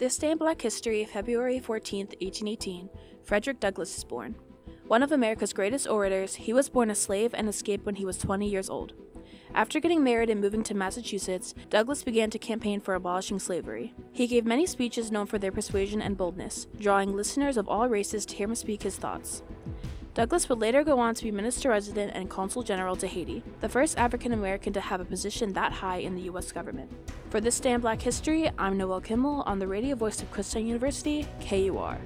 This day in Black History, February 14, 1818, Frederick Douglass is born. One of America's greatest orators, he was born a slave and escaped when he was 20 years old. After getting married and moving to Massachusetts, Douglass began to campaign for abolishing slavery. He gave many speeches known for their persuasion and boldness, drawing listeners of all races to hear him speak his thoughts. Douglass would later go on to be Minister Resident and Consul General to Haiti, the first African American to have a position that high in the U.S. government. For this day in Black History, I'm Noel Kimmel on the radio voice of Kutztown University, KUR.